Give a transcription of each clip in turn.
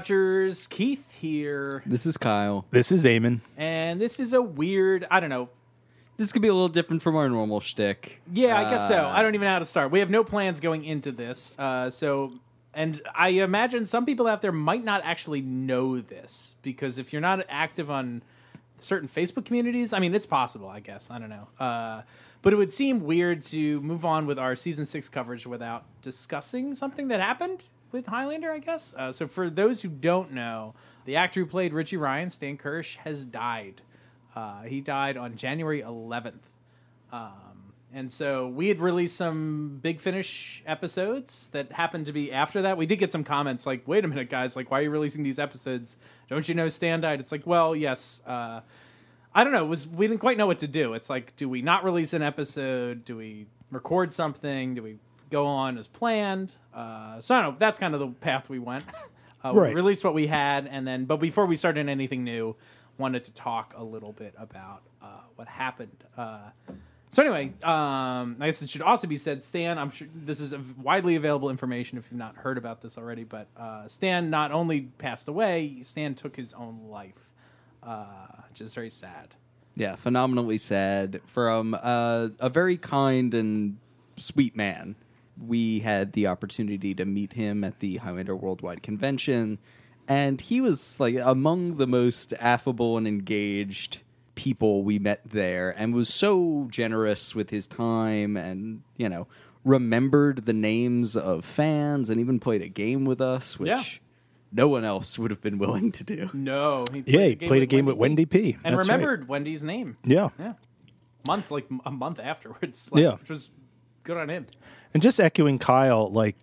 rewatchers. Keith here, This is Kyle. This is Eamon. and this is a weird. I don't know. This could be a little different from our normal shtick. Yeah, I guess so. Uh, I don't even know how to start. We have no plans going into this, uh, so and I imagine some people out there might not actually know this because if you're not active on certain Facebook communities, I mean, it's possible. I guess I don't know, uh, but it would seem weird to move on with our season six coverage without discussing something that happened with Highlander. I guess. Uh, so for those who don't know, the actor who played Richie Ryan, Stan Kirsch, has died. Uh, he died on January 11th. Um, and so we had released some Big Finish episodes that happened to be after that. We did get some comments like, wait a minute, guys, like, why are you releasing these episodes? Don't you know Stan died? It's like, well, yes. Uh, I don't know. It was we didn't quite know what to do. It's like, do we not release an episode? Do we record something? Do we go on as planned? Uh, so I don't know. That's kind of the path we went. Uh, Right. We released what we had, and then, but before we started anything new, wanted to talk a little bit about uh, what happened. Uh, so anyway, um, I guess it should also be said, Stan. I'm sure this is widely available information if you've not heard about this already. But uh, Stan not only passed away, Stan took his own life, uh, which is very sad. Yeah, phenomenally sad from uh, a very kind and sweet man. We had the opportunity to meet him at the Highlander Worldwide Convention, and he was like among the most affable and engaged people we met there, and was so generous with his time, and you know remembered the names of fans, and even played a game with us, which. Yeah. No one else would have been willing to do. No, he Yeah, he played a game with Wendy P. and That's right. remembered Wendy's name. Yeah. Yeah, month like a month afterwards. Like, Yeah. which was good on him. And just echoing Kyle, like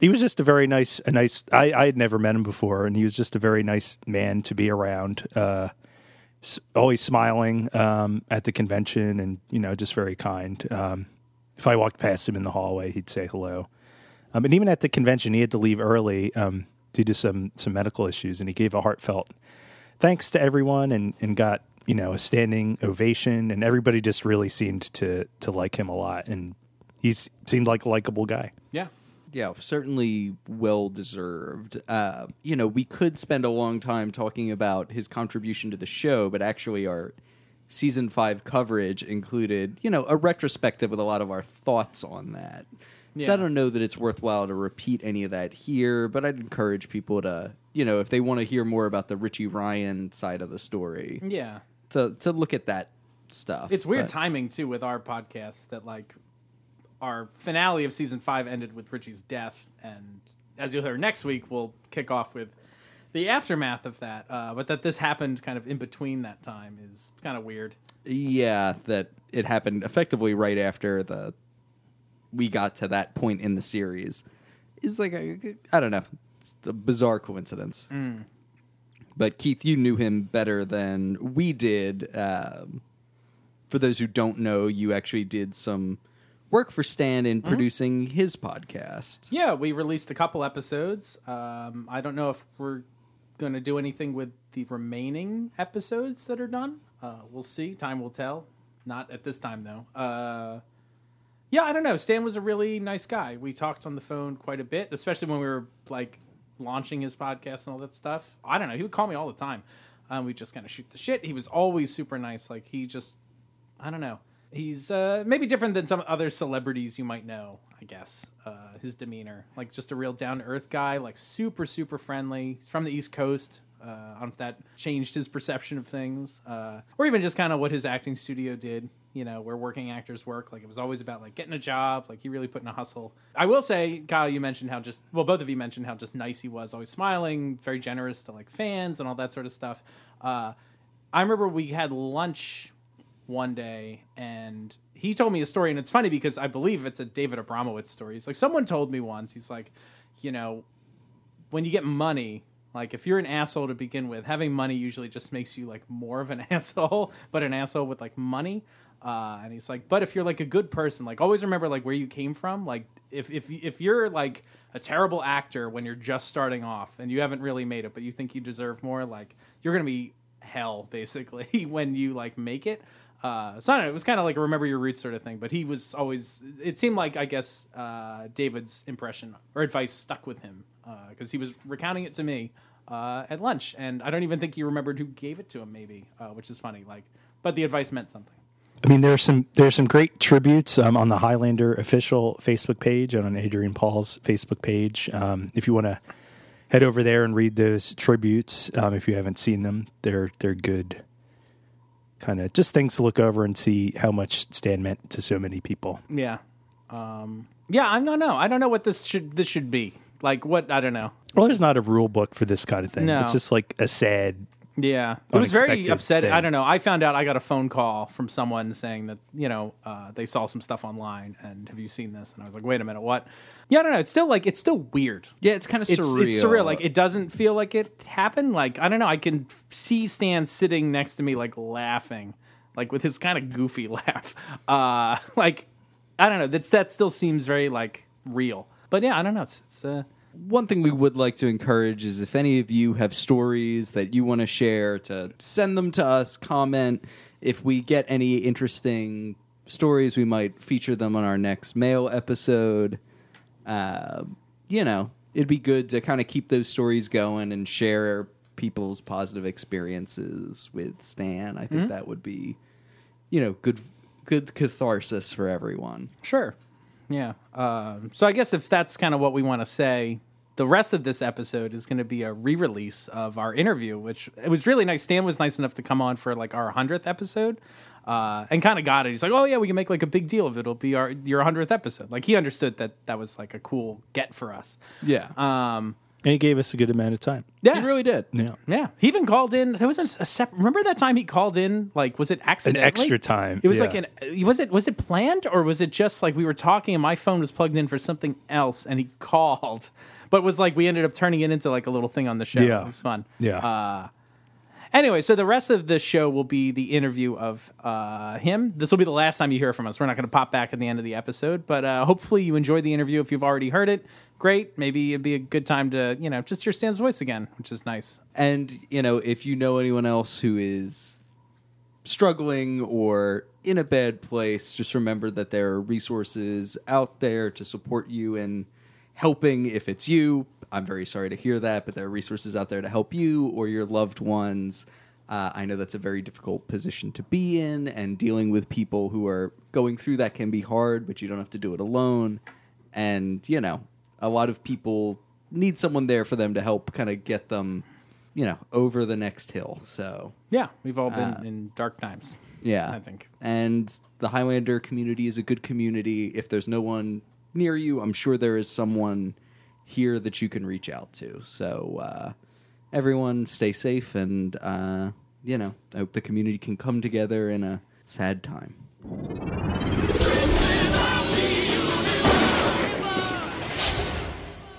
he was just a very nice, a nice. I, I had never met him before, and he was just a very nice man to be around. Uh, s- always smiling um, at the convention, and you know, just very kind. Um, if I walked past him in the hallway, he'd say hello. Um, and even at the convention, he had to leave early um, due to some some medical issues, and he gave a heartfelt thanks to everyone, and and got you know a standing ovation, and everybody just really seemed to to like him a lot, and he's seemed like a likable guy. Yeah. Yeah, certainly well deserved. Uh, you know, we could spend a long time talking about his contribution to the show, but actually, our season five coverage included, you know, a retrospective with a lot of our thoughts on that. So I don't know that it's worthwhile to repeat any of that here, but I'd encourage people to, you know, if they want to hear more about the Richie Ryan side of the story, Yeah. to to look at that stuff. It's weird But- timing too with our podcast that like our finale of season five ended with Richie's death, and as you'll hear next week, we'll kick off with the aftermath of that. Uh, but that this happened kind of in between that time is kind of weird. Yeah, that it happened effectively right after the we got to that point in the series is like a, I don't know, it's a bizarre coincidence. But Keith, you knew him better than we did. Um, for those who don't know, you actually did some work for Stan in producing his podcast. Yeah, we released a couple episodes. Um, I don't know if we're going to do anything with the remaining episodes that are done. Uh, we'll see. Time will tell. Not at this time, though. Uh, yeah, I don't know. Stan was a really nice guy. We talked on the phone quite a bit, especially when we were like launching his podcast and all that stuff. I don't know. He would call me all the time. Um, we just kind of shoot the shit. He was always super nice. Like he just, I don't know. He's uh, maybe different than some other celebrities you might know. I guess uh, his demeanor, like just a real down to earth guy, like super super friendly. He's from the East Coast. Uh, I don't know if that changed his perception of things, uh, or even just kind of what his acting studio did. You know, where working actors work. Like it was always about like getting a job. Like he really put in a hustle. I will say, Kyle, you mentioned how just well, both of you mentioned how just nice he was, always smiling, very generous to like fans and all that sort of stuff. Uh, I remember we had lunch one day and he told me a story and it's funny because I believe it's a David Abramowitz story. He's like someone told me once, he's like, you know, when you get money, like if you're an asshole to begin with, having money usually just makes you like more of an asshole, but an asshole with like money. Uh, and he's like, but if you're like a good person, like always remember like where you came from. Like if if if you're like a terrible actor when you're just starting off and you haven't really made it, but you think you deserve more, like you're gonna be hell basically when you like make it. Uh, so I don't know, it was kind of like a remember your roots sort of thing. But he was always. It seemed like I guess uh, David's impression or advice stuck with him because he was recounting it to me uh, at lunch, and I don't even think he remembered who gave it to him. Maybe, uh, which is funny. Like, but the advice meant something. I mean, there's some there's some great tributes um, on the Highlander official Facebook page and on Adrian Paul's Facebook page. Um, if you want to head over there and read those tributes, um, if you haven't seen them, they're they're good. Kind of just things to look over and see how much Stan meant to so many people. Yeah, um, yeah. I don't know. I don't know what this should this should be. Like what? I don't know. Well, there's not a rule book for this kind of thing. No. It's just like a sad. Yeah, it was very upsetting. thing. I don't know. I found out I got a phone call from someone saying that you know uh, they saw some stuff online and have you seen this? And I was like, wait a minute, what? Yeah, I don't know. It's still like it's still weird. Yeah, it's kind of surreal. it's surreal. Like it doesn't feel like it happened. Like I don't know. I can see Stan sitting next to me, like laughing, like with his kind of goofy laugh. Uh, like I don't know. That's that still seems very like real. But yeah, I don't know. It's, it's uh, One thing we would like to encourage is if any of you have stories that you want to share, to send them to us, comment. If we get any interesting stories, we might feature them on our next mail episode. Uh, you know, it'd be good to kind of keep those stories going and share people's positive experiences with Stan. I think that would be, you know, good good catharsis for everyone. Sure. Yeah. Um, so I guess if that's kind of what we want to say, the rest of this episode is going to be a re-release of our interview, which it was really nice. Stan was nice enough to come on for like our hundredth episode, uh, and kind of got it. He's like, "Oh yeah, we can make like a big deal of it. It'll be our your hundredth episode." Like he understood that that was like a cool get for us. Yeah, Um, And he gave us a good amount of time. yeah, he really did. Yeah. yeah. He even called in. There was a, a separate. Remember that time he called in? Like, was it accidentally? An extra time, It was yeah. like an. Was it was it planned or was it just like we were talking and my phone was plugged in for something else and he called, but it was like we ended up turning it into like a little thing on the show. Yeah. it was fun. Yeah. Uh, Anyway, so the rest of the show will be the interview of uh, him. This will be the last time you hear from us. We're not going to pop back at the end of the episode, but uh, hopefully you enjoyed the interview. If you've already heard it, great. Maybe it'd be a good time to, you know, just hear Stan's voice again, which is nice. And you know, if you know anyone else who is struggling or in a bad place, just remember that there are resources out there to support you and helping if it's you. I'm very sorry to hear that, but there are resources out there to help you or your loved ones. Uh, I know that's a very difficult position to be in, and dealing with people who are going through that can be hard, but you don't have to do it alone. And, you know, a lot of people need someone there for them to help kind of get them, you know, over the next hill. So, Yeah, we've all been in dark times. yeah. I think. And the Highlander community is a good community. If there's no one near you, I'm sure there is someone here that you can reach out to. So, uh, everyone stay safe and, uh, you know, I hope the community can come together in a sad time.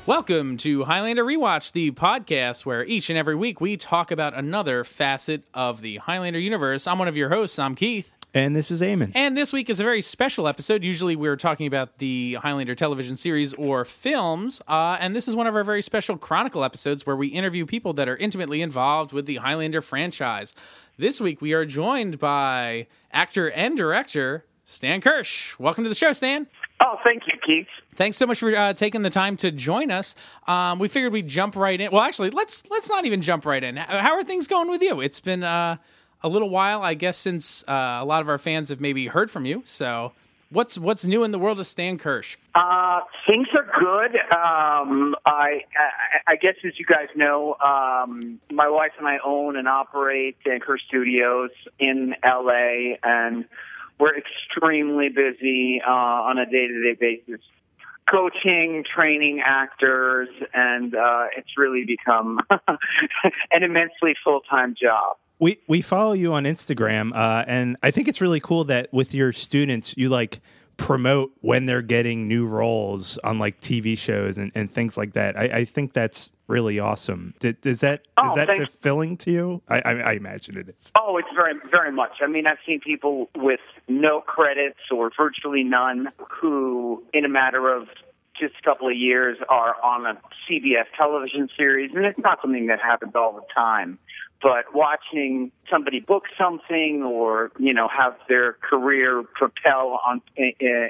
Welcome to Highlander Rewatch, the podcast where each and every week we talk about another facet of the Highlander universe. I'm one of your hosts, I'm Keith. And this is Eamon. And this week is a very special episode. Usually we're talking about the Highlander television series or films. Uh, and this is one of our very special Chronicle episodes where we interview people that are intimately involved with the Highlander franchise. This week we are joined by actor and director Stan Kirsch. Welcome to the show, Stan. Oh, thank you, Keith. Thanks so much for uh, taking the time to join us. Um, we figured we'd jump right in. Well, actually, let's let's not even jump right in. How are things going with you? It's been uh, a little while, I guess, since uh, a lot of our fans have maybe heard from you. So, what's what's new in the world of Stan Kirsch? Uh, things are good. Um, I, I, I guess, as you guys know, um, my wife and I own and operate Kirsch Studios in LA, and we're extremely busy uh, on a day-to-day basis, coaching, training actors, and uh, it's really become an immensely full-time job. We we follow you on Instagram, uh, and I think it's really cool that with your students, you like promote when they're getting new roles on like TV shows and, and things like that. I, I think that's really awesome. Did, is that is Oh, that thanks. fulfilling to you? I, I, I imagine it is. Oh, it's very, very much. I mean, I've seen people with no credits or virtually none who, in a matter of just a couple of years, are on a CBS television series, and it's not something that happens all the time. But watching somebody book something, or you know, have their career propel on, uh,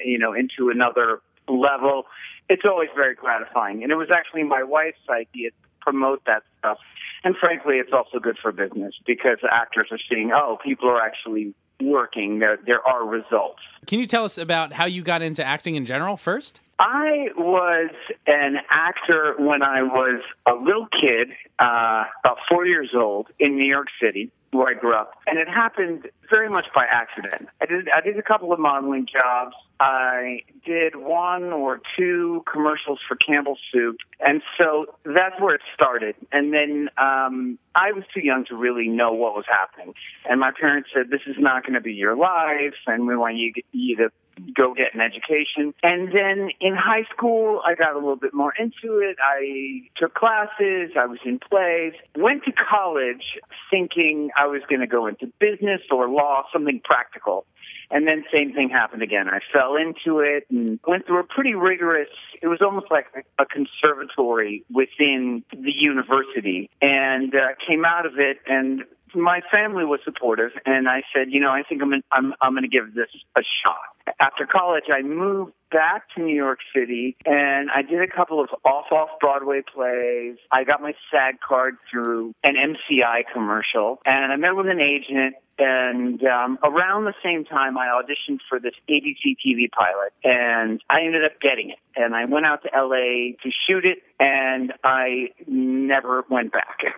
you know, into another level, it's always very gratifying. And it was actually my wife's idea to promote that stuff. And frankly, it's also good for business because actors are seeing, oh, people are actually working. There, there are results. Can you tell us about how you got into acting in general first? I was an actor when I was a little kid, uh, about four years old, in New York City, where I grew up, and it happened very much by accident. I did I did a couple of modeling jobs. I did one or two commercials for Campbell Soup, and so that's where it started. And then um, I was too young to really know what was happening, and my parents said, "This is not going to be your life, and we want you, you to go get an education. And then in high school, I got a little bit more into it. I took classes, I was in plays, went to college thinking I was going to go into business or law, something practical. And then same thing happened again. I fell into it and went through a pretty rigorous, it was almost like a conservatory within the university and uh, came out of it and my family was supportive, and I said, you know, I think I'm I'm I'm going to give this a shot. After college, I moved back to New York City, and I did a couple of off-off Broadway plays. I got my SAG card through an MCI commercial, and I met with an agent and um, around the same time, I auditioned for this ABC TV pilot, and I ended up getting it. And I went out to LA to shoot it, and I never went back.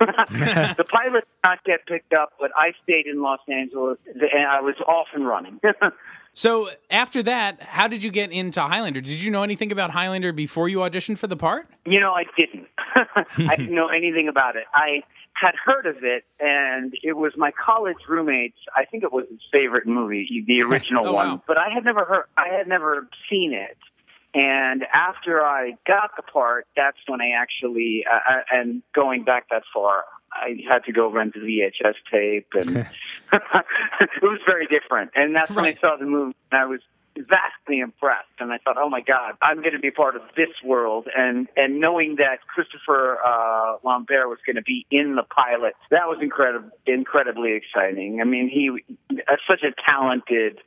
the pilot did not get picked up, but I stayed in Los Angeles, and I was off and running. so after that, how did you get into Highlander? Did you know anything about Highlander before you auditioned for the part? You know, I didn't. I didn't know anything about it. I had heard of it, and it was my college roommate's. I think it was his favorite movie, the original oh, one. Wow. But I had never heard. I had never seen it. And after I got the part, that's when I actually, uh, and going back that far, I had to go rent the VHS tape, and it was very different. And that's when I saw the movie. And I was vastly impressed, and I thought, "Oh my God, I'm going to be part of this world." And and knowing that Christopher uh, Lambert was going to be in the pilot, that was incredible, incredibly exciting. I mean, he is such a talented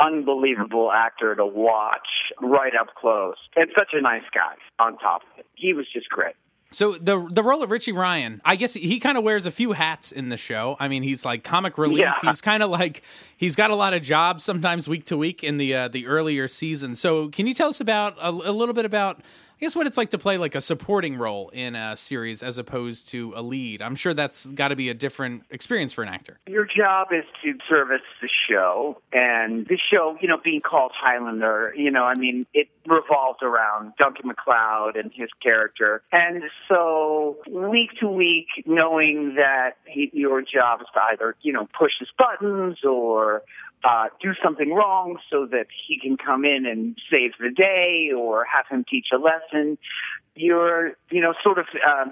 unbelievable actor to watch right up close and such a nice guy on top of it. He was just great. So the the role of Richie Ryan, I guess he kind of wears a few hats in the show. I mean, he's like comic relief. Yeah. He's kind of like he's got a lot of jobs, sometimes week to week in the uh, the earlier season. So can you tell us about a, a little bit about? Guess what it's like to play like a supporting role in a series as opposed to a lead. I'm sure that's got to be a different experience for an actor. Your job is to service the show, and the show, you know, being called Highlander, you know, I mean, it revolves around Duncan MacLeod and his character. And so, week to week, knowing that he, your job is to either, you know, push his buttons or uh, do something wrong so that he can come in and save the day or have him teach a lesson. You're, you know, sort of, uh,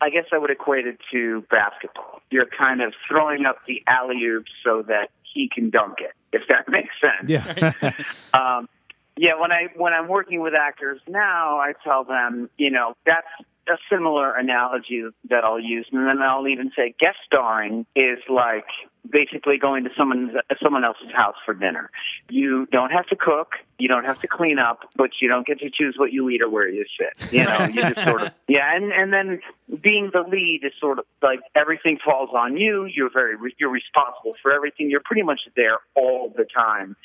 I guess I would equate it to basketball. You're kind of throwing up the alley oop so that he can dunk it, if that makes sense. Yeah. Um, yeah, when I when I'm working with actors now, I tell them, you know, that's a similar analogy that I'll use, and then I'll even say guest starring is like basically going to someone's someone else's house for dinner. You don't have to cook, you don't have to clean up, but you don't get to choose what you eat or where you sit. You know, you just sort of yeah, and and then being the lead is sort of like everything falls on you. You're very you're responsible for everything. You're pretty much there all the time.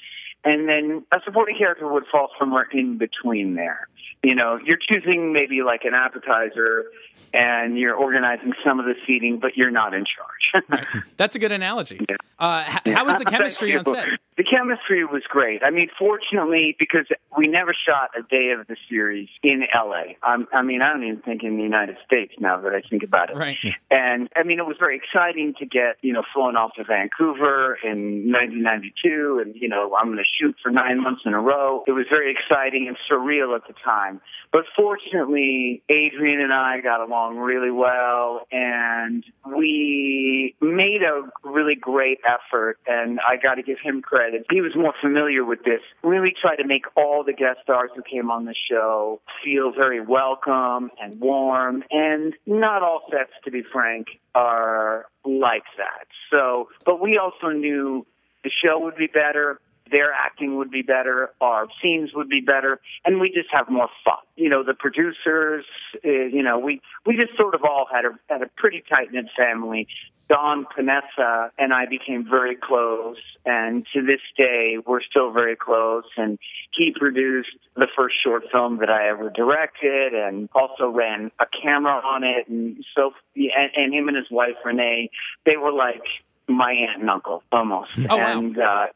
And then a supporting character would fall somewhere in between there. You know, you're choosing maybe like an appetizer and you're organizing some of the seating, but you're not in charge. That's a good analogy. Uh, h- how was the chemistry on set? The chemistry was great. I mean, fortunately, because we never shot a day of the series in LA. Um, I mean, I don't even think in the United States now that I think about it. Right. And I mean, it was very exciting to get, you know, flown off to Vancouver in 1992 and, you know, I'm going to shoot for nine months in a row. It was very exciting and surreal at the time. But fortunately, Adrian and I got along really well and we made a really great effort and I got to give him credit. He was more familiar with this. Really tried to make all the guest stars who came on the show feel very welcome and warm and not all sets, to be frank, are like that. So, but we also knew the show would be better their acting would be better, our scenes would be better, and we just have more fun. You know, the producers, uh, you know, we we just sort of all had a had a pretty tight knit family. Don Paonessa and I became very close, and to this day, we're still very close. And he produced the first short film that I ever directed, and also ran a camera on it. And so, and, and him and his wife Renee, they were like my aunt and uncle almost. Oh, wow. and uh,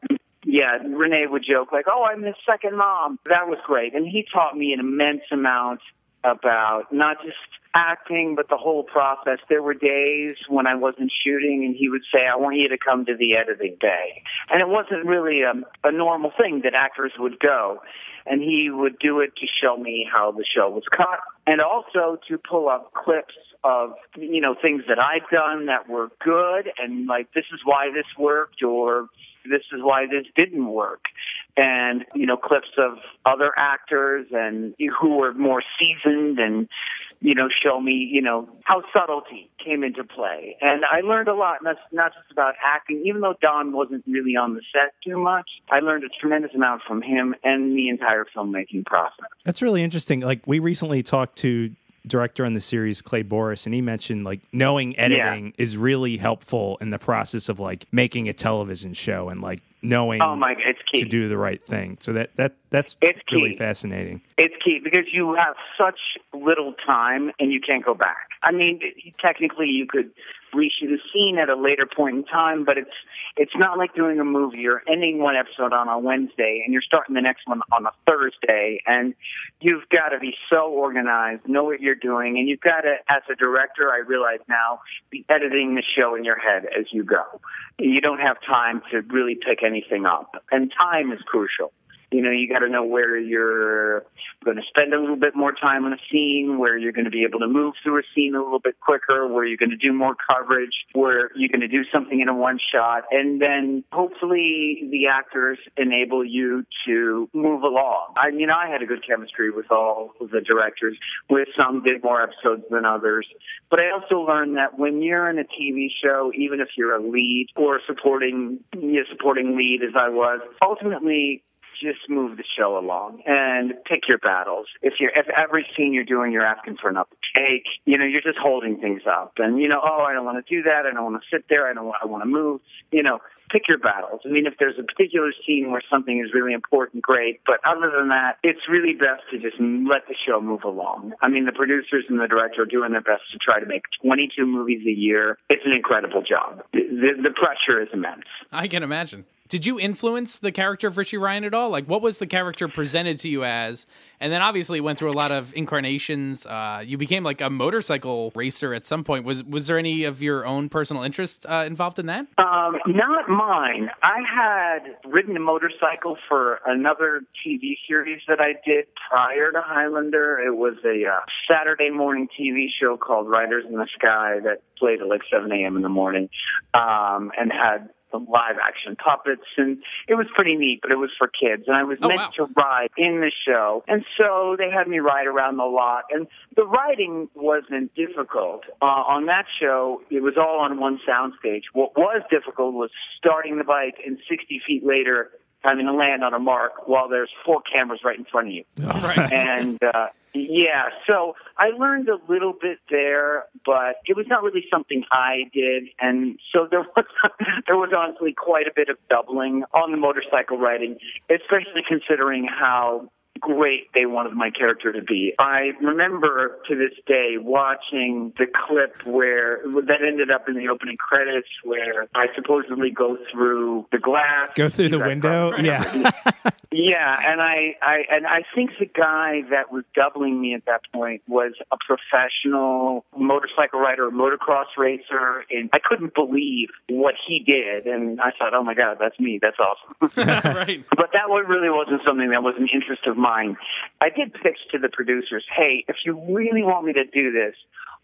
yeah, Renee would joke like, "Oh, I'm his second mom." That was great, and he taught me an immense amount about not just acting, but the whole process. There were days when I wasn't shooting, and he would say, "I want you to come to the editing bay," and it wasn't really a, a normal thing that actors would go. And he would do it to show me how the show was cut, and also to pull up clips of you know things that I'd done that were good, and like this is why this worked, or this is why this didn't work. And you know clips of other actors and who were more seasoned and you know show me you know how subtlety came into play. And i learned a lot and that's not just about acting. Even though don wasn't really on the set too much i learned a tremendous amount from him and the entire filmmaking process. That's really interesting. Like we recently talked to director on the series Clay Boris and he mentioned like knowing editing is really helpful in the process of like making a television show and like knowing oh my it's key to do the right thing. So that that that's It's really key. fascinating. It's key because you have such little time and you can't go back. I mean, technically you could reshoot a scene at a later point in time, but it's it's not like doing a movie. You're ending one episode on a Wednesday and you're starting the next one on a Thursday, and you've got to be so organized, know what you're doing, and you've got to, as a director, I realize now, be editing the show in your head as you go. You don't have time to really pick anything up, and time is crucial. You know, you got to know where you're going to spend a little bit more time on a scene, where you're going to be able to move through a scene a little bit quicker, where you're going to do more coverage, where you're going to do something in a one shot, and then hopefully the actors enable you to move along. I mean, I had a good chemistry with all the directors, with some did more episodes than others, but I also learned that when you're in a TV show, even if you're a lead or supporting, you know, supporting lead as I was, ultimately just move the show along and pick your battles. If you're if every scene you're doing you're asking for another take, you know, you're just holding things up. And you know, oh, I don't want to do that. I don't want to sit there. I don't want, I want to move. You know, pick your battles. I mean, if there's a particular scene where something is really important, great. But other than that, it's really best to just let the show move along. I mean, the producers and the director are doing their best to try to make 22 movies a year. It's an incredible job. The, the pressure is immense. I can imagine. Did you influence the character of Richie Ryan at all? Like, what was the character presented to you as? And then obviously went through a lot of incarnations. Uh, you became like a motorcycle racer at some point. Was was there any of your own personal interest uh, involved in that? Um, not mine. I had ridden a motorcycle for another TV series that I did prior to Highlander. It was a uh, Saturday morning TV show called Riders in the Sky that played at like 7 a.m. in the morning um, and had some live action puppets and it was pretty neat, but it was for kids and I was Oh, meant wow. to ride in the show. And so they had me ride around the lot and the riding wasn't difficult. Uh, on that show, it was all on one soundstage. What was difficult was starting the bike and 60 feet later having to land on a mark while there's four cameras right in front of you. Right. And uh, yeah, so I learned a little bit there, but it was not really something I did, and so there was there was honestly quite a bit of doubling on the motorcycle riding, especially considering how great they wanted my character to be. I remember to this day watching the clip where that ended up in the opening credits where I supposedly go through the glass. Go through the window. probably Yeah. yeah, and I, I and I think the guy that was doubling me at that point was a professional motorcycle rider, a motocross racer, and I couldn't believe what he did. And I thought, oh my god, that's me. That's awesome. right. but that one really wasn't something that was an interest of mine. I did pitch to the producers, hey, if you really want me to do this,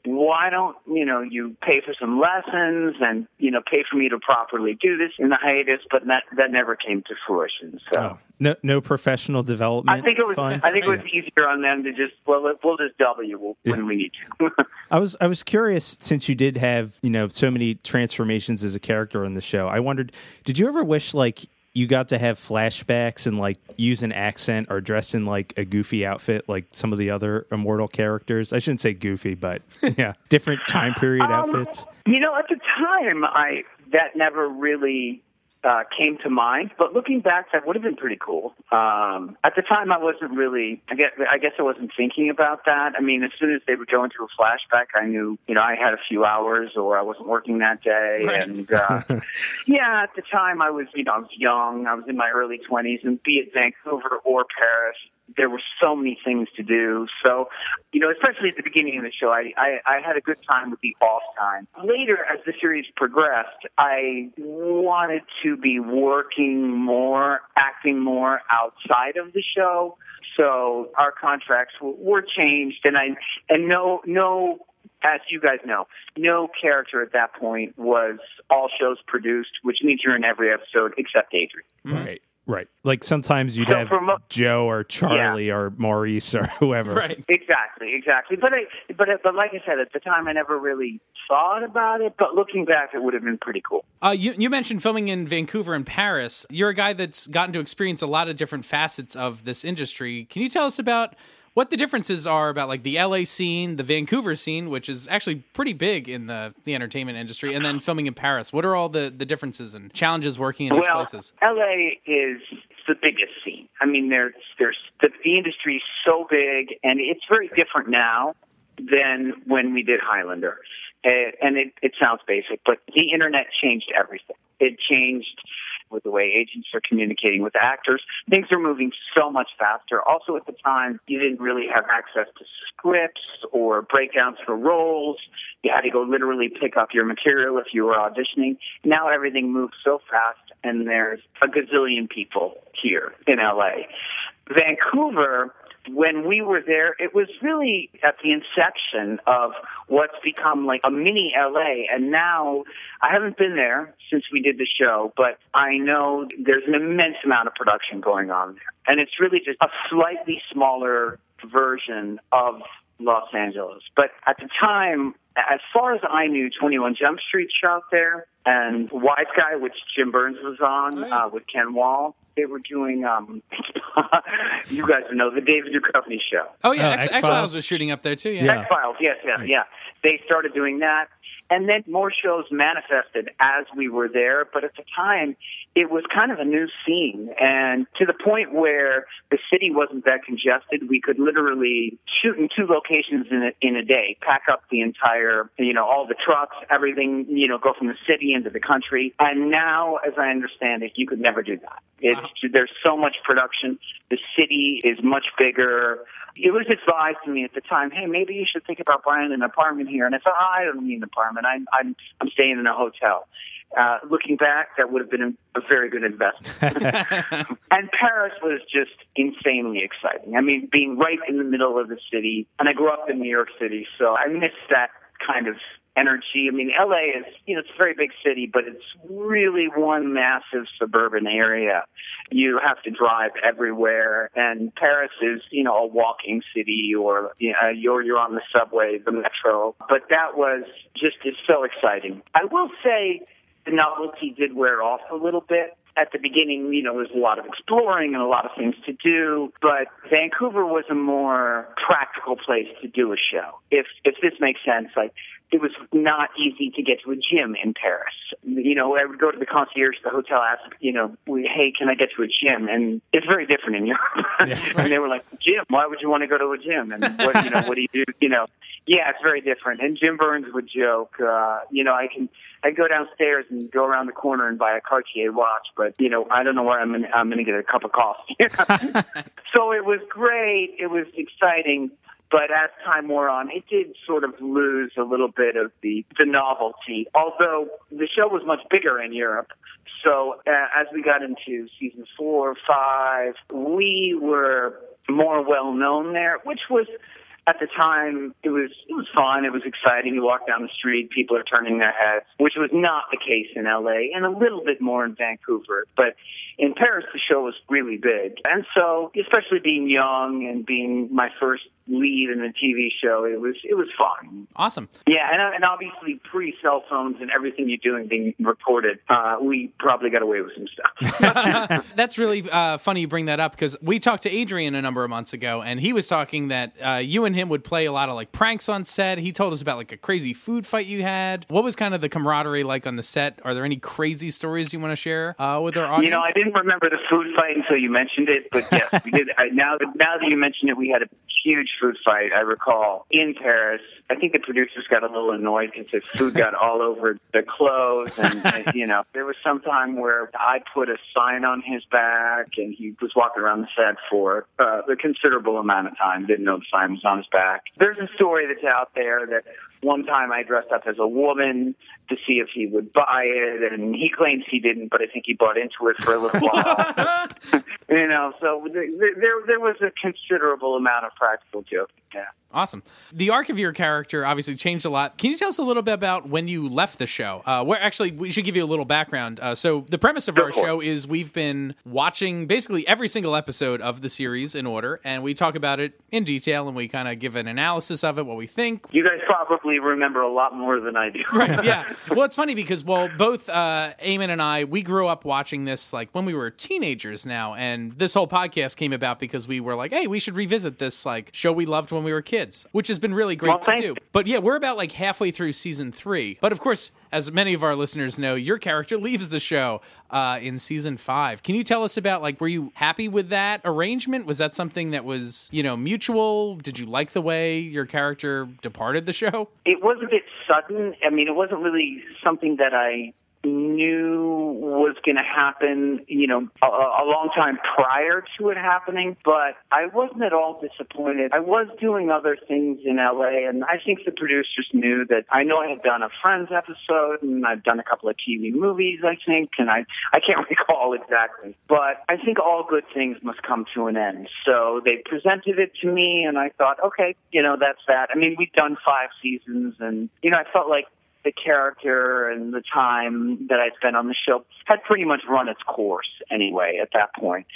why don't you know you pay for some lessons and you know pay for me to properly do this in the hiatus? But that that never came to fruition. So. Oh, no, no professional development. I think it was. funds? I think it was easier on them to just well, we'll just double you when we need to. I was I was curious since you did have you know so many transformations as a character on the show. I wondered, did you ever wish like you got to have flashbacks and like use an accent or dress in like a goofy outfit like some of the other immortal characters? I shouldn't say goofy, but yeah, different time period Um, outfits. You know, at the time, I that never really uh, came to mind. But looking back, that would have been pretty cool. Um, at the time, I wasn't really. I guess, I guess I wasn't thinking about that. I mean, as soon as they would go into a flashback, I knew, you know, I had a few hours, or I wasn't working that day, Right. and uh, yeah, at the time, I was, you know, I was young. I was in my early twenties, and be it Vancouver or Paris. There were so many things to do. So, you know, especially at the beginning of the show, I, I, I had a good time with the off time. Later, as the series progressed, I wanted to be working more, acting more outside of the show. So our contracts were changed, and I and no no. As you guys know, no character at that point was all shows produced, which means you're in every episode except Adrian. Right. Right. Like sometimes you'd So have for mo- Joe or Charlie or Maurice or whoever. Right. Exactly, exactly. But I, but but like I said, at the time I never really thought about it. But looking back, it would have been pretty cool. Uh, you, you mentioned filming in Vancouver and Paris. You're a guy that's gotten to experience a lot of different facets of this industry. Can you tell us about what the differences are about like the LA scene, the Vancouver scene, which is actually pretty big in the, the entertainment industry, and then filming in Paris? What are all the, the differences and challenges working in these well, places? LA is the biggest scene. I mean, there's there's the, the industry is so big, and it's very different now than when we did Highlander. Uh, and it, it sounds basic, but the internet changed everything. It changed with the way agents are communicating with actors. Things are moving so much faster. Also, at the time, you didn't really have access to scripts or breakdowns for roles. You had to go literally pick up your material if you were auditioning. Now everything moves so fast, and there's a gazillion people here in LA. Vancouver, when we were there, it was really at the inception of what's become like a mini LA. And now I haven't been there since we did the show, but I know there's an immense amount of production going on there. And it's really just a slightly smaller version of Los Angeles. But at the time, as far as I knew, 21 Jump Street shot there, and Wise Guy, which Jim Byrnes was on Oh, yeah. uh, with Ken Wahl. They were doing, um, you guys know the David Duchovny show. Oh yeah, Oh, X X-Files? Was shooting up there too. Yeah. Yeah. X Files, yes, yes, Right. yeah. They started doing that. And then more shows manifested as we were there. But at the time, it was kind of a new scene. And to the point where the city wasn't that congested, we could literally shoot in two locations in a, in a day, pack up the entire, you know, all the trucks, everything, you know, go from the city into the country. And now, as I understand it, you could never do that. It's, there's so much production. The city is much bigger. It was advised to me at the time, hey, maybe you should think about buying an apartment here. And I thought, oh, I don't need an apartment. I'm I'm I'm staying in a hotel. Uh, looking back, that would have been a, a very good investment. and Paris was just insanely exciting. I mean, being right in the middle of the city, and I grew up in New York City, so I miss that kind of energy. I mean, LA is, you know, it's a very big city, but it's really one massive suburban area. You have to drive everywhere, and Paris is, you know, a walking city, or you know, you're you're on the subway, the metro. But that was just it's so exciting. I will say the novelty did wear off a little bit. At the beginning, you know, there's a lot of exploring and a lot of things to do, but Vancouver was a more practical place to do a show. If if this makes sense, like it was not easy to get to a gym in Paris. You know, I would go to the concierge, at the hotel, ask, you know, hey, can I get to a gym? And it's very different in Europe. and they were like, gym? Why would you want to go to a gym? And what, you know, what do you do? You know, yeah, it's very different. And Jim Byrnes would joke, uh, you know, I can, I go downstairs and go around the corner and buy a Cartier watch, but you know, I don't know where I'm gonna, I'm going to get a cup of coffee. so it was great. It was exciting. But as time wore on, it did sort of lose a little bit of the, the novelty. Although the show was much bigger in Europe, so uh, as we got into season four, five, we were more well known there, which was at the time it was it was fun. It was exciting. You walk down the street, people are turning their heads, which was not the case in LA, and a little bit more in Vancouver. But in Paris, the show was really big, and so especially being young and being my first lead in the TV show. It was it was fun. Awesome. Yeah, and and obviously pre cell phones and everything you're doing being recorded, uh, we probably got away with some stuff. That's really uh, funny you bring that up because we talked to Adrian a number of months ago, and he was talking that uh, you and him would play a lot of like pranks on set. He told us about like a crazy food fight you had. What was kind of the camaraderie like on the set? Are there any crazy stories you want to share uh, with our audience? You know, I didn't remember the food fight until you mentioned it, but yes, we did. I, now, that, now that you mentioned it, we had a huge food fight. I recall in Paris. I think the producers got a little annoyed because the food got all over the clothes, and, and you know, there was some time where I put a sign on his back, and he was walking around the set for uh, a considerable amount of time. Didn't know the sign was on his back. There's a story that's out there that one time I dressed up as a woman to see if he would buy it, and he claims he didn't, but I think he bought into it for a little while. you know, so there, there there was a considerable amount of practical joking. Yeah. Awesome. The arc of your character obviously changed a lot. Can you tell us a little bit about when you left the show? Uh, where actually we should give you a little background. Uh, so the premise of our show is we've been watching basically every single episode of the series in order, and we talk about it in detail, and we kind of give an analysis of it, what we think. You guys probably remember a lot more than I do. Right. Yeah. well, it's funny because well, both uh, Eamon and I we grew up watching this like when we were teenagers now, and this whole podcast came about because we were like, hey, we should revisit this like show we loved when we were kids, which has been really great Well, to do. you. But yeah, we're about like halfway through season three. But of course, as many of our listeners know, your character leaves the show uh, in season five. Can you tell us about like were you happy with that arrangement? Was that something that was you know mutual? Did you like the way your character departed the show? It was a bit sudden. I mean, it wasn't really something that I knew was going to happen, you know, a, a long time prior to it happening, but I wasn't at all disappointed. I was doing other things in LA, and I think the producers knew that I know I had done a Friends episode, and I've done a couple of TV movies, I think, and I, I can't recall exactly, but I think all good things must come to an end. So they presented it to me, and I thought, okay, you know, that's that. I mean, we've done five seasons, and, you know, I felt like the character and the time that I spent on the show had pretty much run its course anyway at that point.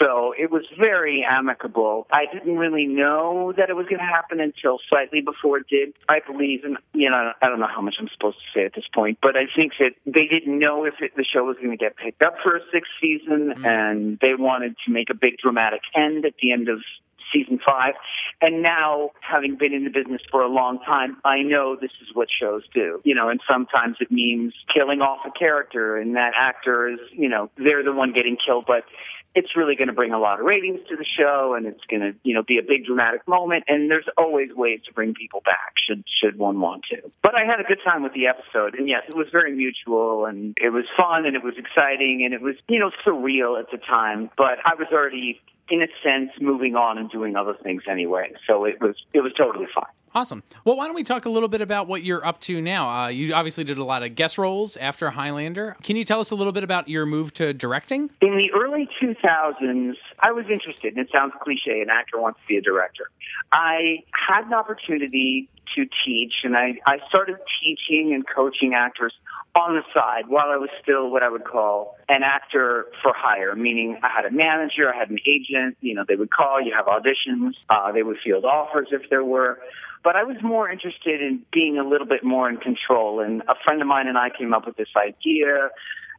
So it was very amicable. I didn't really know that it was going to happen until slightly before it did. I believe, and you know, I don't know how much I'm supposed to say at this point, but I think that they didn't know if it, the show was going to get picked up for a sixth season, mm-hmm. and they wanted to make a big dramatic end at the end of season five. And now, having been in the business for a long time, I know this is what shows do. You know, and sometimes it means killing off a character, and that actor is, you know, they're the one getting killed, but it's really going to bring a lot of ratings to the show and it's going to you know be a big dramatic moment and there's always ways to bring people back should should one want to but i had a good time with the episode and yes it was very mutual and it was fun and it was exciting and it was you know surreal at the time but i was already in a sense moving on and doing other things anyway so it was it was totally fine Awesome. Well, why don't we talk a little bit about what you're up to now? Uh, you obviously did a lot of guest roles after Highlander. Can you tell us a little bit about your move to directing? In the early 2000s, I was interested, and it sounds cliche, an actor wants to be a director. I had an opportunity to teach, and I, I started teaching and coaching actors on the side while I was still what I would call an actor for hire, meaning I had a manager, I had an agent, you know, they would call, you have auditions, uh, they would field offers if there were. But I was more interested in being a little bit more in control. And a friend of mine and I came up with this idea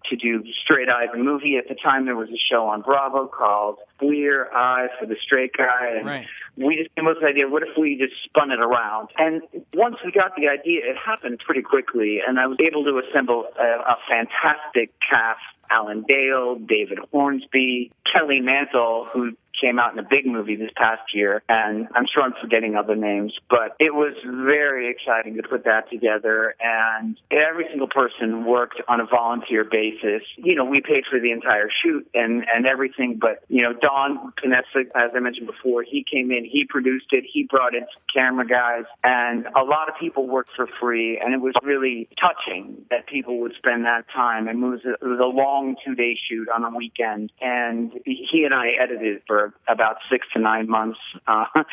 to do Straight Eye the movie. At the time, there was a show on Bravo called Queer Eye for the Straight Guy. And Right. we just came up with the idea, what if we just spun it around? And once we got the idea, it happened pretty quickly. And I was able to assemble a, a fantastic cast. Alan Dale, David Hornsby, Kelly Mantle, who came out in a big movie this past year, and I'm sure I'm forgetting other names, but it was very exciting to put that together, and every single person worked on a volunteer basis. You know, we paid for the entire shoot and, and everything, but, you know, Don Paonessa, as I mentioned before, he came in, he produced it, he brought in some camera guys, and a lot of people worked for free, and it was really touching that people would spend that time, and it was a, it was a long two-day shoot on a weekend, and he and I edited for about six to nine months, uh,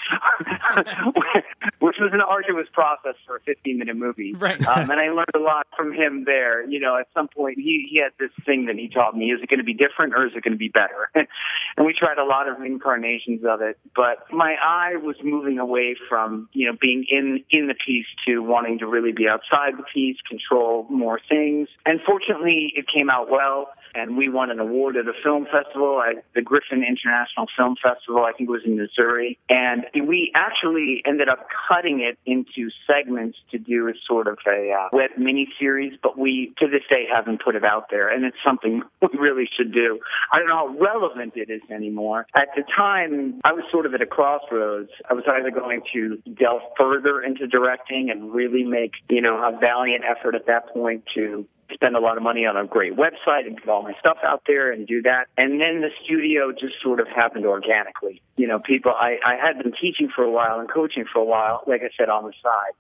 which was an arduous process for a 15 minute movie. Right. Um, and I learned a lot from him there. You know, at some point he, he had this thing that he taught me. Is it going to be different or is it going to be better? and we tried a lot of incarnations of it. But my eye was moving away from, you know, being in, in the piece to wanting to really be outside the piece, control more things. And fortunately, it came out well and we won an award at a film festival at the Griffin International Film Festival. I think it was in Missouri. And we actually ended up cutting it into segments to do a sort of a uh, web mini series, but we to this day haven't put it out there. And it's something we really should do. I don't know how relevant it is anymore. At the time, I was sort of at a crossroads. I was either going to delve further into directing and really make, you know, a valiant effort at that point to spend a lot of money on a great website and get all my stuff out there and do that. And then the studio just sort of happened organically. You know, people, I, I had been teaching for a while and coaching for a while, like I said, on the side.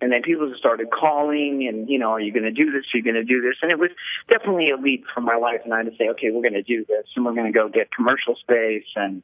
And then people just started calling and, you know, are you going to do this? Are you going to do this? And it was definitely a leap for my wife and I to say, okay, we're going to do this and we're going to go get commercial space. And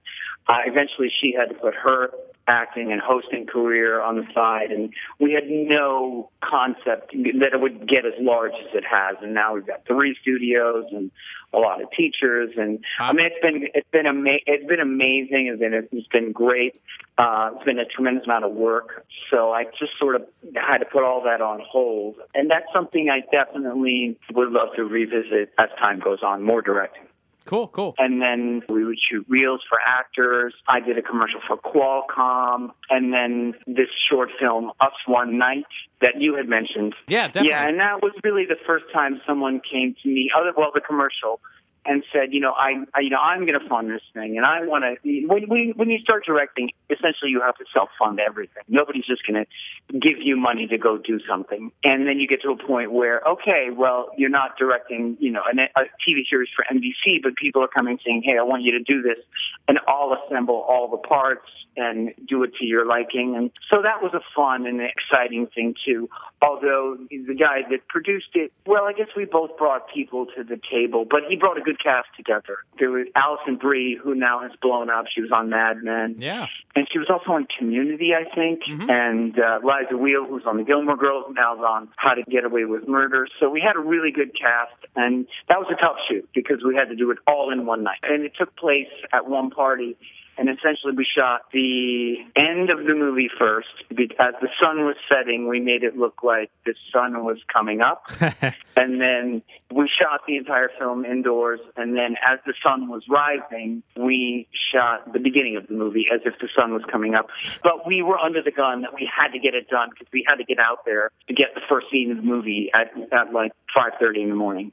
uh, eventually she had to put her acting and hosting career on the side, and we had no concept that it would get as large as it has. And now we've got three studios and a lot of teachers, and I mean it's been it's been ama- it's been amazing. It's been it's been great. Uh, it's been a tremendous amount of work. So I just sort of had to put all that on hold, and that's something I definitely would love to revisit as time goes on. More directing. Cool, cool. And then we would shoot reels for actors. I did a commercial for Qualcomm. And then this short film, Us One Night, that you had mentioned. Yeah, definitely. Yeah, and that was really the first time someone came to me, other well, the commercial, and said, you know, I, I you know, I'm going to fund this thing, and I want to. When, when when you start directing, essentially you have to self fund everything. Nobody's just going to give you money to go do something, and then you get to a point where, okay, well, you're not directing, you know, an, a TV series for NBC, but people are coming saying, hey, I want you to do this, and I'll assemble all the parts and do it to your liking, and so that was a fun and exciting thing too. Although the guy that produced it, well, I guess we both brought people to the table, but he brought a good cast together. There was Alison Brie, who now has blown up. She was on Mad Men. Yeah. And she was also on Community, I think. Mm-hmm. And uh, Liza Weil, who's on The Gilmore Girls, now is on How to Get Away with Murder. So we had a really good cast. And that was a tough shoot because we had to do it all in one night. And it took place at one party and essentially we shot the end of the movie first. As the sun was setting, we made it look like the sun was coming up. and then we shot the entire film indoors. And then as the sun was rising, we shot the beginning of the movie as if the sun was coming up. But we were under the gun that we had to get it done because we had to get out there to get the first scene of the movie at, at like 5.30 in the morning.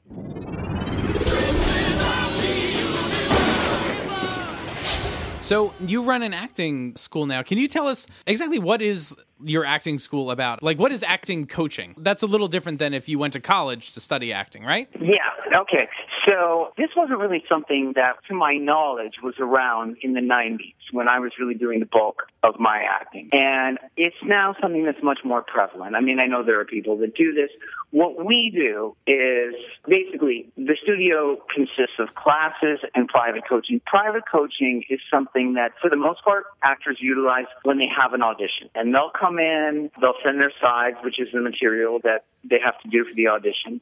So you run an acting school now. Can you tell us exactly what is your acting school about? Like, what is acting coaching? That's a little different than if you went to college to study acting, right? Yeah. Okay. So this wasn't really something that, to my knowledge, was around in the 90s when I was really doing the bulk of my acting. And it's now something that's much more prevalent. I mean, I know there are people that do this. What we do is basically the studio consists of classes and private coaching. Private coaching is something that, for the most part, actors utilize when they have an audition. And they'll come in, they'll send their sides, which is the material that they have to do for the audition.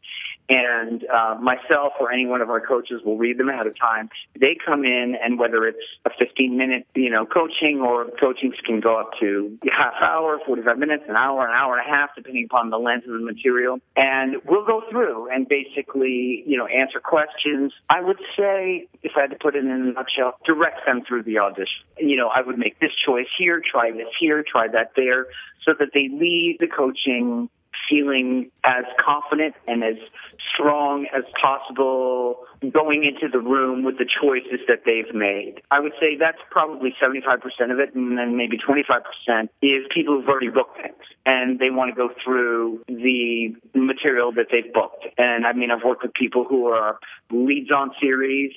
And uh, myself or any one of our coaches will read them ahead of time. They come in, and whether it's a 15 minute, you know, coaching or can go up to half hour, 45 minutes, an hour, an hour and a half, depending upon the length of the material. And we'll go through and basically, you know, answer questions. I would say, if I had to put it in a nutshell, direct them through the audition. You know, I would make this choice here, try this here, try that there, so that they leave the coaching feeling as confident and as strong as possible going into the room with the choices that they've made. I would say that's probably 75% of it, and then maybe 25% is people who've already booked things and they want to go through the material that they've booked. And I mean, I've worked with people who are leads on series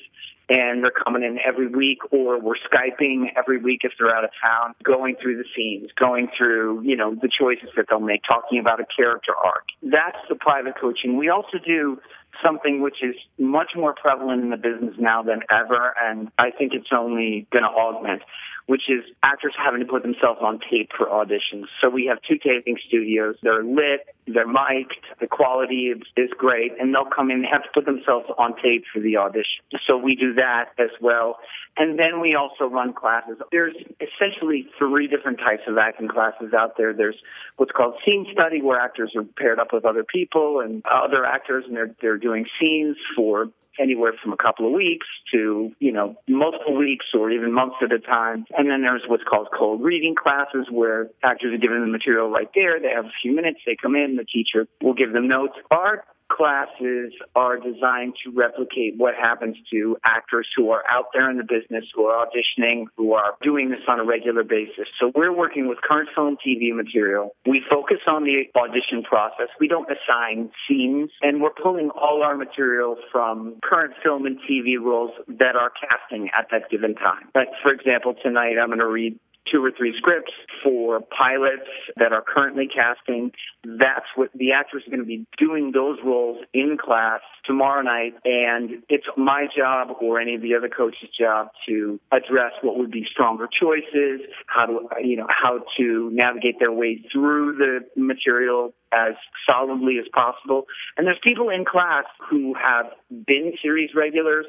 and they're coming in every week or we're Skyping every week if they're out of town, going through the scenes, going through, you know, the choices that they'll make, talking about a character arc. That's the private coaching. We also do something which is much more prevalent in the business now than ever, and I think it's only going to augment. Which is actors having to put themselves on tape for auditions. So we have two taping studios. They're lit, they're mic'd, the quality is, is great, and they'll come in and have to put themselves on tape for the audition. So we do that as well. And then we also run classes. There's essentially three different types of acting classes out there. There's what's called scene study, where actors are paired up with other people and other actors, and they're they're doing scenes for anywhere from a couple of weeks to, you know, multiple weeks or even months at a time. And then there's what's called cold reading classes where actors are given the material right there. They have a few minutes. They come in. The teacher will give them notes. Our classes are designed to replicate what happens to actors who are out there in the business, who are auditioning, who are doing this on a regular basis. So we're working with current film TV material. We focus on the audition process. We don't assign scenes and we're pulling all our material from current film and TV roles that are casting at that given time. Like, for example, tonight I'm going to read two or three scripts for pilots that are currently casting. That's what the actors are going to be doing those roles in class tomorrow night. And it's my job or any of the other coaches' job to address what would be stronger choices, how to, you know, how to navigate their way through the material as solidly as possible. And there's people in class who have been series regulars.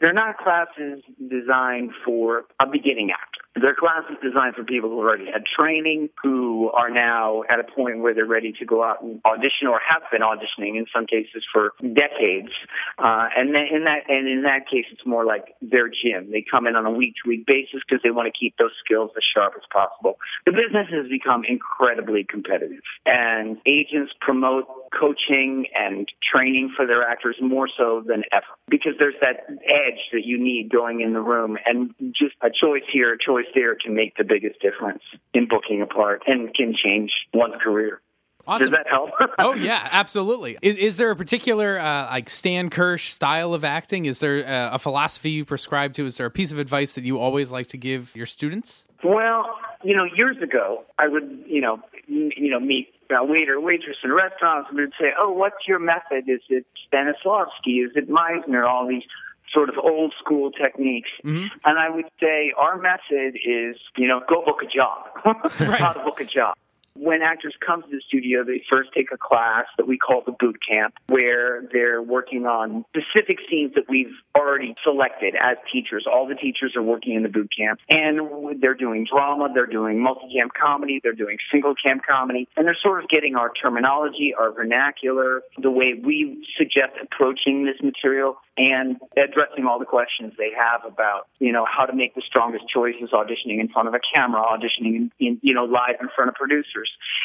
They're not classes designed for a beginning actor. They're classes designed for people who already had training, who are now at a point where they're ready to go out and audition or have been auditioning in some cases for decades. Uh, and then in that, and in that case, it's more like their gym. They come in on a week to week basis because they want to keep those skills as sharp as possible. The business has become incredibly competitive and agents promote coaching and training for their actors more so than ever because there's that edge that you need going in the room and just a choice here, a choice there can make the biggest difference in booking a part and can change one's career. Awesome. Does that help? oh yeah, absolutely. Is, is there a particular uh, like Stan Kirsch style of acting? Is there uh, a philosophy you prescribe to? Is there a piece of advice that you always like to give your students? Well, you know, years ago, I would, you know, you know, meet a waiter, waitress in restaurants, and would say, "Oh, what's your method? Is it Stanislavski? Is it Meisner? All these sort of old school techniques. Mm-hmm. And I would say our method is, you know, go book a job. How to book a job. When actors come to the studio, they first take a class that we call the boot camp, where they're working on specific scenes that we've already selected as teachers. All the teachers are working in the boot camp, and they're doing drama, they're doing multi-camp comedy, they're doing single-camp comedy, and they're sort of getting our terminology, our vernacular, the way we suggest approaching this material, and addressing all the questions they have about, you know, how to make the strongest choices auditioning in front of a camera, auditioning in, in you know, live in front of producers.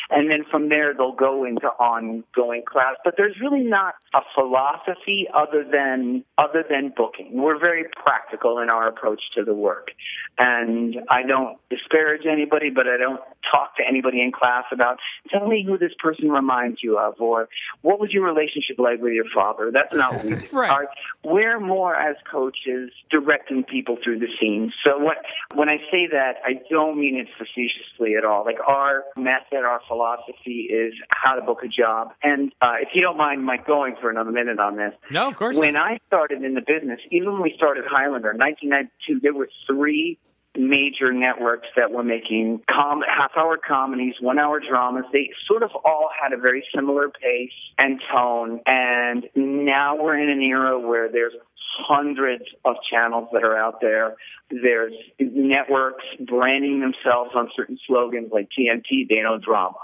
And then from there, they'll go into ongoing class. But there's really not a philosophy other than, other than booking. We're very practical in our approach to the work. And I don't disparage anybody, but I don't talk to anybody in class about, tell me who this person reminds you of, or what was your relationship like with your father? That's not what we do. Right. Our, we're more as coaches directing people through the scenes. So what, when I say that, I don't mean it facetiously at all. Like our method, our philosophy is how to book a job. And uh, if you don't mind, Mike, going for another minute on this. No, of course. When not. I started in the business, even when we started Highlander in 1992, there were three major networks that were making com- half-hour comedies, one-hour dramas. They sort of all had a very similar pace and tone. And now we're in an era where there's hundreds of channels that are out there. There's networks branding themselves on certain slogans like TNT, they know drama.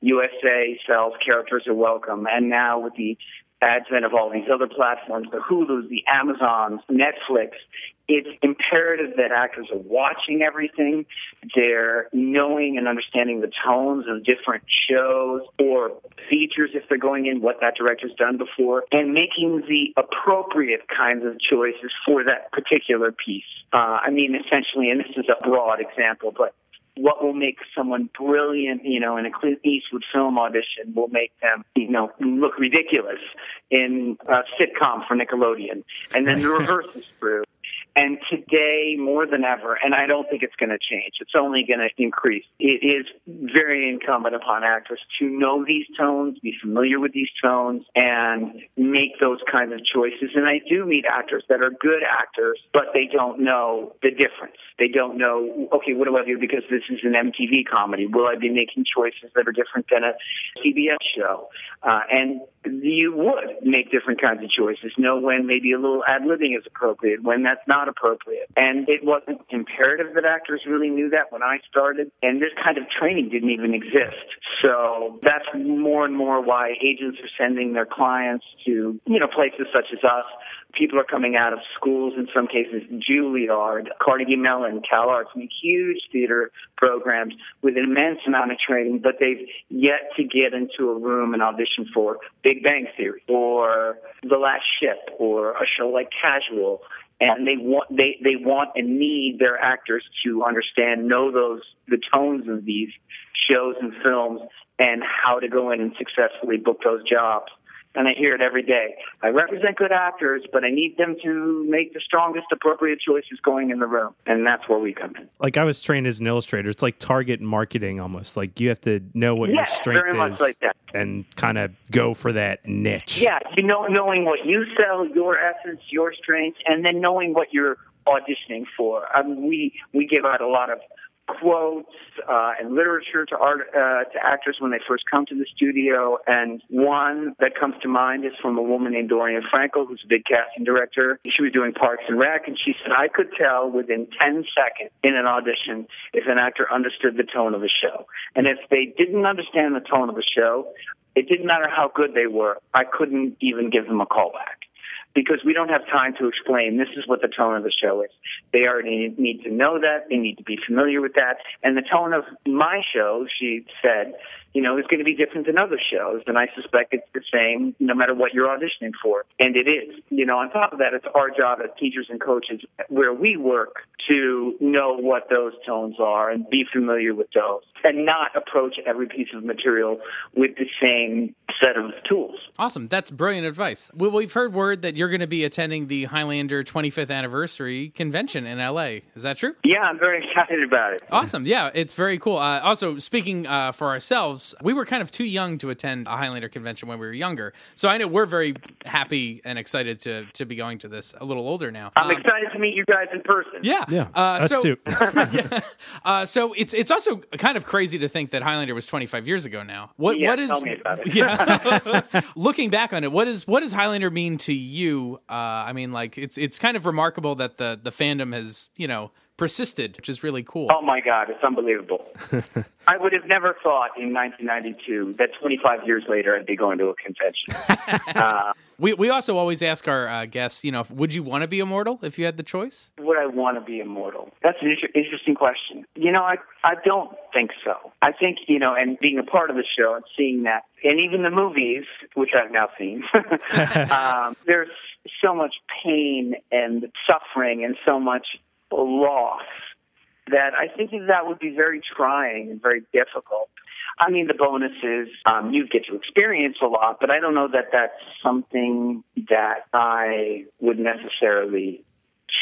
USA sells characters are welcome. And now with the advent of all these other platforms, the Hulus, the Amazons, Netflix, it's imperative that actors are watching everything. They're knowing and understanding the tones of different shows or features if they're going in, what that director's done before, and making the appropriate kinds of choices for that particular piece. Uh, I mean, essentially, and this is a broad example, but what will make someone brilliant, you know, in a Clint Eastwood film audition will make them, you know, look ridiculous in a sitcom for Nickelodeon. And then the reverse is true. And today, more than ever, and I don't think it's going to change, it's only going to increase. It is very incumbent upon actors to know these tones, be familiar with these tones, and make those kinds of choices. And I do meet actors that are good actors, but they don't know the difference. They don't know, okay, what do I do because this is an MTV comedy? Will I be making choices that are different than a CBS show? Uh, and you would make different kinds of choices, know when maybe a little ad libbing is appropriate, when that's not appropriate. And it wasn't imperative that actors really knew that when I started, and this kind of training didn't even exist. So that's more and more why agents are sending their clients to, you know, places such as us people are coming out of schools, in some cases, Juilliard, Carnegie Mellon, Cal Arts, huge theater programs with an immense amount of training, but they've yet to get into a room and audition for Big Bang Theory or The Last Ship or a show like Casual. And they want they, they want and need their actors to understand, know those the tones of these shows and films and how to go in and successfully book those jobs and I hear it every day. I represent good actors, but I need them to make the strongest appropriate choices going in the room, and that's where we come in. Like I was trained as an illustrator, it's like target marketing almost. Like you have to know what yeah, your strength very much is like that. and kind of go for that niche. Yeah, you know, knowing what you sell, your essence, your strengths, and then knowing what you're auditioning for. Um, we we give out a lot of quotes uh, and literature to art uh, to actors when they first come to the studio. And one that comes to mind is from a woman named Dorian Frankel, who's a big casting director. She was doing Parks and Rec, and she said I could tell within 10 seconds in an audition if an actor understood the tone of a show, and if they didn't understand the tone of a show. It didn't matter how good they were. I couldn't even give them a call back because we don't have time to explain this is what the tone of the show is. They already need to know that. They need to be familiar with that. And the tone of my show, she said, you know, is going to be different than other shows. And I suspect it's the same no matter what you're auditioning for. And it is. You know, on top of that, it's our job as teachers and coaches where we work to know what those tones are and be familiar with those and not approach every piece of material with the same set of tools. Awesome. That's brilliant advice. Well, we've heard word that you're going to be attending the Highlander 25th anniversary convention in LA. Is that true? Yeah, I'm very excited about it. Awesome. Yeah, it's very cool. Uh, also, speaking uh, for ourselves, we were kind of too young to attend a Highlander convention when we were younger. So I know we're very happy and excited to, to be going to this a little older now. I'm Um, excited to meet you guys in person. yeah. Yeah, Uh, us so, too. yeah. Uh, so it's it's also kind of crazy to think that Highlander was 25 years ago now. What Yeah, what is tell me about it. yeah? Looking back on it, what is what does Highlander mean to you? Uh, I mean, like it's it's kind of remarkable that the the fandom has you know persisted, which is really cool. Oh my God, it's unbelievable. I would have never thought in 1992 that 25 years later I'd be going to a convention. uh, We we also always ask our uh, guests, you know, would you want to be immortal if you had the choice? would I want to be immortal? That's an inter- interesting question. You know, I I don't think so. I think you know, and being a part of the show and seeing that, and even the movies, which I've now seen, um, there's so much pain and suffering and so much loss that I think that, would be very trying and very difficult. I mean, the bonus is um, you get to experience a lot, but I don't know that that's something that I would necessarily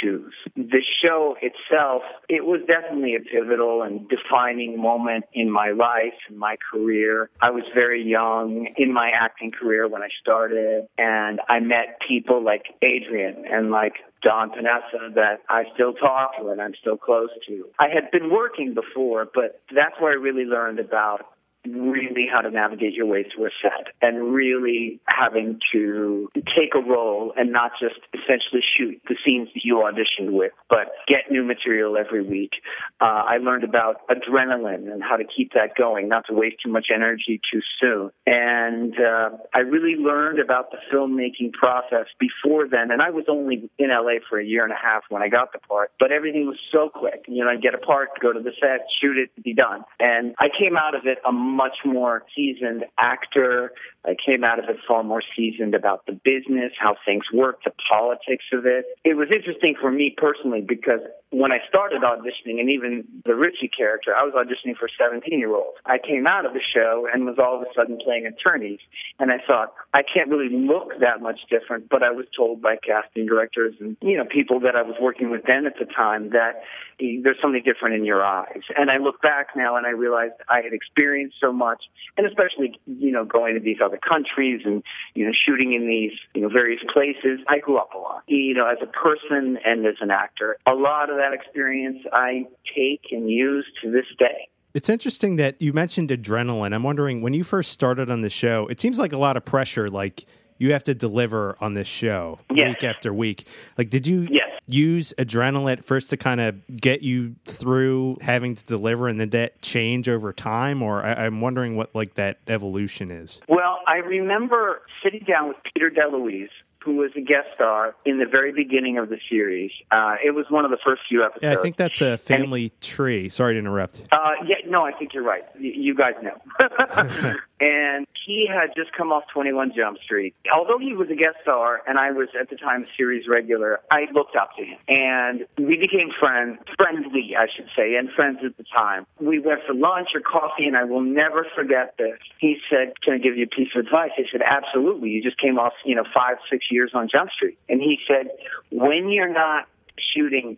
choose. The show itself, it was definitely a pivotal and defining moment in my life and my career. I was very young in my acting career when I started, and I met people like Adrian and like Don Paonessa that I still talk to and I'm still close to. I had been working before, but that's where I really learned about really how to navigate your way through a set and really having to take a role and not just essentially shoot the scenes that you auditioned with, but get new material every week. Uh, I learned about adrenaline and how to keep that going, not to waste too much energy too soon. And uh, I really learned about the filmmaking process before then. And I was only in LA for a year and a half when I got the part, but everything was so quick. You know, I'd get a part, go to the set, shoot it, be done. And I came out of it a much more seasoned actor. I came out of it far more seasoned about the business, how things work, the politics of it. It was interesting for me personally because when I started auditioning, and even the Richie character, I was auditioning for 17 year olds. I came out of the show and was all of a sudden playing attorneys. And I thought, I can't really look that much different, but I was told by casting directors and, you know, people that I was working with then at the time that there's something different in your eyes. And I look back now and I realized I had experienced so much, and especially, you know, going to these other countries and, you know, shooting in these, you know, various places. I grew up a lot, you know, as a person and as an actor. A lot of that experience I take and use to this day. It's interesting that you mentioned adrenaline. I'm wondering when you first started on the show, it seems like a lot of pressure. Like you have to deliver on this show yes. week after week. Like, did you yes. use adrenaline at first to kind of get you through having to deliver, and did that change over time? Or I- am wondering what like that evolution is. Well, I remember sitting down with Peter DeLuise who was a guest star in the very beginning of the series. Uh, it was one of the first few episodes. Yeah, I think that's a family and, tree. Sorry to interrupt. Uh, yeah, no, I think you're right. Y- you guys know. and he had just come off 21 Jump Street. Although he was a guest star and I was at the time a series regular, I looked up to him and we became friends, friendly, I should say, and friends at the time. We went for lunch or coffee and I will never forget this. He said, can I give you a piece of advice? I said, absolutely. You just came off, you know, five, six years on Jump Street. And he said, when you're not shooting,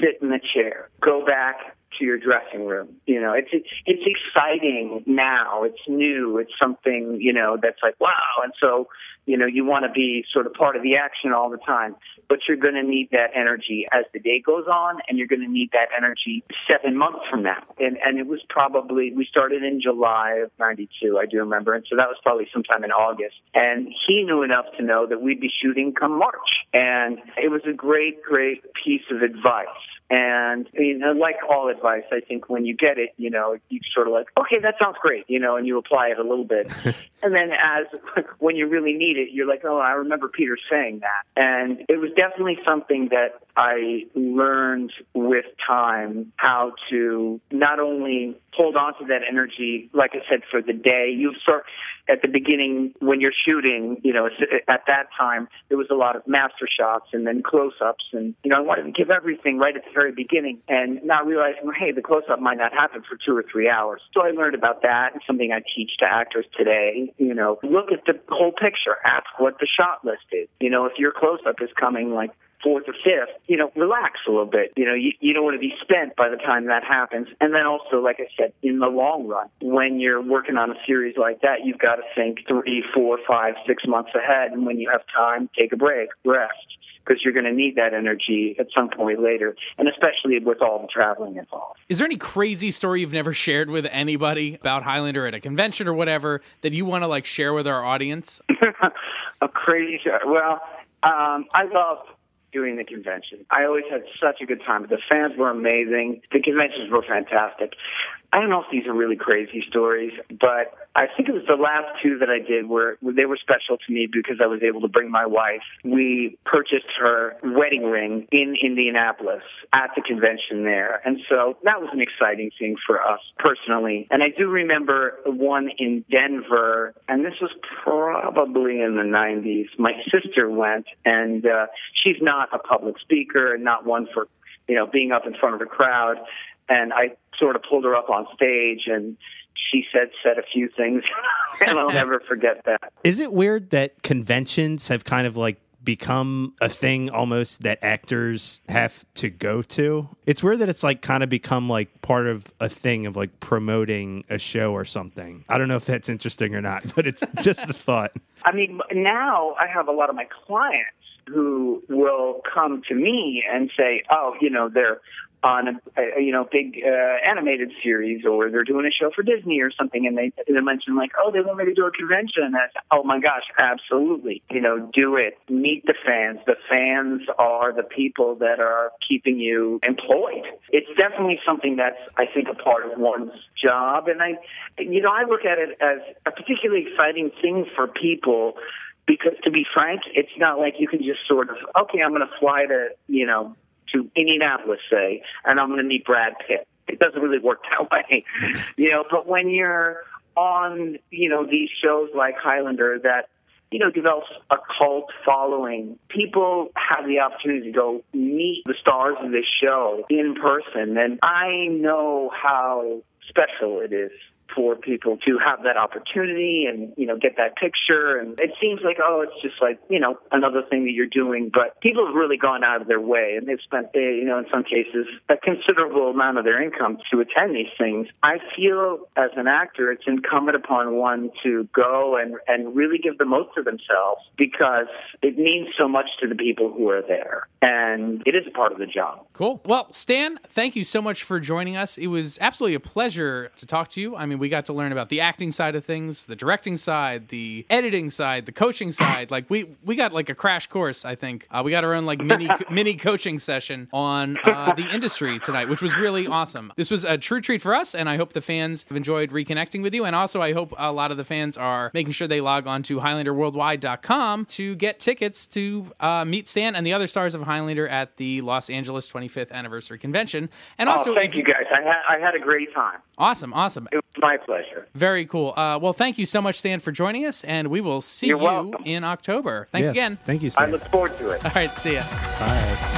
sit in the chair, go back to your dressing room. You know, it's it's exciting now. It's new. It's something you know that's like wow. And so you know you want to be sort of part of the action all the time. But you're going to need that energy as the day goes on, and you're going to need that energy seven months from now. And and it was probably we started in July of '92. I do remember, and so that was probably sometime in August. And he knew enough to know that we'd be shooting come March, and it was a great, great piece of advice and you know, like all advice, I think when you get it, you know, you sort of like, okay, that sounds great, you know, and you apply it a little bit. and then as when you really need it, you're like, oh, I remember Peter saying that. And it was definitely something that I learned with time how to not only hold on to that energy, like I said, for the day. You start at the beginning when you're shooting, you know, at that time, there was a lot of master shots and then close ups. And, you know, I wanted to give everything right at the very beginning and not realizing, hey, the close up might not happen for two or three hours. So I learned about that and something I teach to actors today. You know, look at the whole picture, ask what the shot list is. You know, if your close up is coming like fourth or fifth, you know, relax a little bit. You know, you, you don't want to be spent by the time that happens. And then also, like I said, in the long run, when you're working on a series like that, you've got to think three, four, five, six months ahead. And when you have time, take a break, rest because you're going to need that energy at some point later, and especially with all the traveling involved. Is there any crazy story you've never shared with anybody about Highlander at a convention or whatever that you want to like share with our audience? a crazy, well, um, I love doing the convention. I always had such a good time. The fans were amazing. The conventions were fantastic. I don't know if these are really crazy stories, but I think it was the last two that I did where they were special to me because I was able to bring my wife. We purchased her wedding ring in Indianapolis at the convention there. And so that was an exciting thing for us personally. And I do remember one in Denver, and this was probably in the 90s. My sister went, and uh, she's not a public speaker and not one for you know, being up in front of a crowd and I sort of pulled her up on stage and she said said a few things and I'll never forget that. Is it weird that conventions have kind of like become a thing almost that actors have to go to? It's weird that it's like kind of become like part of a thing of like promoting a show or something. I don't know if that's interesting or not, but it's just the thought. I mean, now I have a lot of my clients who will come to me and say, "Oh, you know, they're on a, a you know big uh, animated series or they're doing a show for Disney or something and they they mention like oh they want me to do a convention. And that's oh my gosh absolutely. You know do it. Meet the fans. The fans are the people that are keeping you employed. It's definitely something that's I think a part of one's job and I you know I look at it as a particularly exciting thing for people because to be frank, it's not like you can just sort of, okay, I'm going to fly to, you know, to Indianapolis, say, and I'm going to meet Brad Pitt. It doesn't really work that way, you know. But when you're on, you know, these shows like Highlander that, you know, develops a cult following. People have the opportunity to go meet the stars of this show in person. And I know how special it is for people to have that opportunity and you know get that picture and it seems like oh it's just like you know another thing that you're doing but people have really gone out of their way and they've spent you know in some cases a considerable amount of their income to attend these things i feel as an actor it's incumbent upon one to go and and really give the most of themselves because it means so much to the people who are there and it is a part of the job Cool. Well, Stan, thank you so much for joining us. It was absolutely a pleasure to talk to you. I mean, we got to learn about the acting side of things, the directing side, the editing side, the coaching side. Like we we got like a crash course. I think uh, we got our own like mini mini coaching session on uh, the industry tonight, which was really awesome. This was a true treat for us, and I hope the fans have enjoyed reconnecting with you. And also, I hope a lot of the fans are making sure they log on to HighlanderWorldwide.com to get tickets to uh, meet Stan and the other stars of Highlander at the Los Angeles 25th anniversary convention. And also, oh, thank if you guys I had, I had a great time Awesome, awesome. it was my pleasure Very cool. Uh, well, thank you so much, Stan, for joining us, and we will see You're you welcome. in October. Thanks Yes. again. Thank you, i look forward to it All right, see ya. Bye.